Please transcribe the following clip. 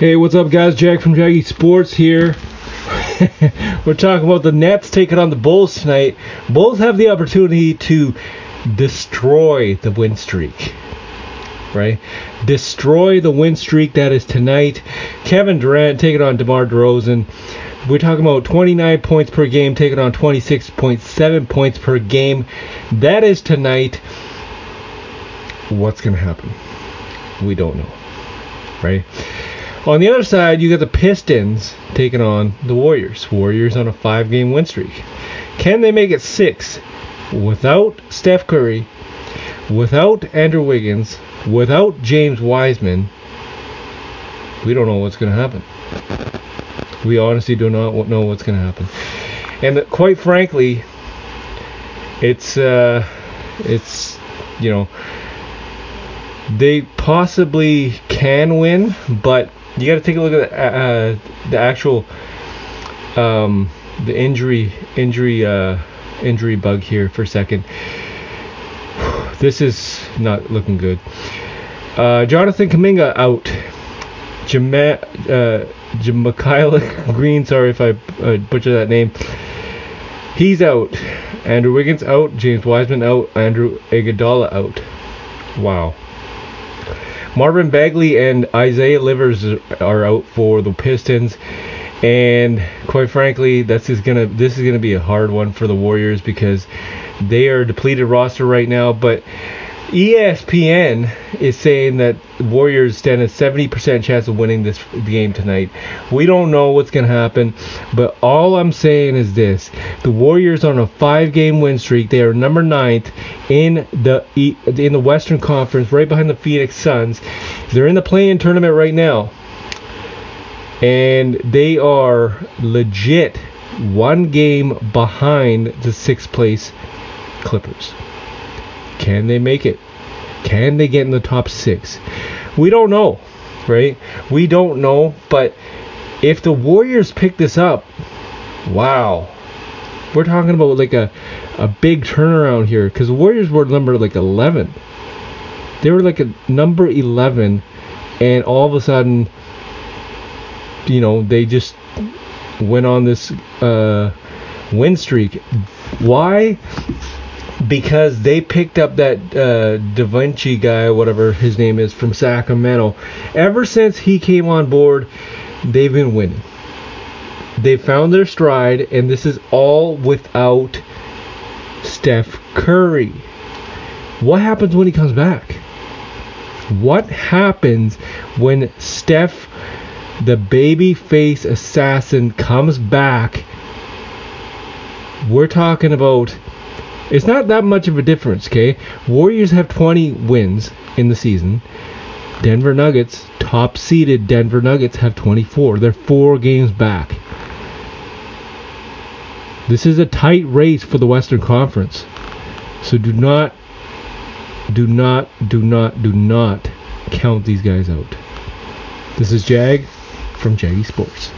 Hey, what's up, guys? Jack from Jaggy Sports here. We're talking about the Nets taking on the Bulls tonight. Bulls have the opportunity to destroy the win streak. Right? Destroy the win streak that is tonight. Kevin Durant taking on DeMar DeRozan. We're talking about 29 points per game, taking on 26.7 points per game. That is tonight. What's going to happen? We don't know. Right? On the other side, you got the Pistons taking on the Warriors. Warriors on a five game win streak. Can they make it six without Steph Curry, without Andrew Wiggins, without James Wiseman? We don't know what's going to happen. We honestly do not know what's going to happen. And quite frankly, it's uh, it's you know they possibly can win, but you got to take a look at the, uh, uh, the actual um, the injury injury uh, injury bug here for a second. This is not looking good. Uh, Jonathan Kuminga out. Jama- uh, Green, sorry if I uh, butcher that name. He's out. Andrew Wiggins out. James Wiseman out. Andrew Iguodala out. Wow. Marvin Bagley and Isaiah Livers are out for the Pistons. And quite frankly, this is gonna this is gonna be a hard one for the Warriors because they are depleted roster right now. But ESPN is saying that Warriors stand a 70% chance of winning this game tonight. We don't know what's going to happen, but all I'm saying is this. The Warriors are on a 5-game win streak. They are number 9th in the in the Western Conference right behind the Phoenix Suns. They're in the play-in tournament right now. And they are legit one game behind the 6th place Clippers. Can they make it? Can they get in the top six? We don't know, right? We don't know, but if the Warriors pick this up, wow. We're talking about like a, a big turnaround here because the Warriors were number like 11. They were like a number 11, and all of a sudden, you know, they just went on this uh, win streak. Why? Because they picked up that uh, Da Vinci guy, whatever his name is, from Sacramento. Ever since he came on board, they've been winning. They found their stride, and this is all without Steph Curry. What happens when he comes back? What happens when Steph, the baby face assassin, comes back? We're talking about it's not that much of a difference, okay? Warriors have 20 wins in the season. Denver Nuggets, top seeded Denver Nuggets, have 24. They're four games back. This is a tight race for the Western Conference. So do not, do not, do not, do not count these guys out. This is Jag from Jaggy Sports.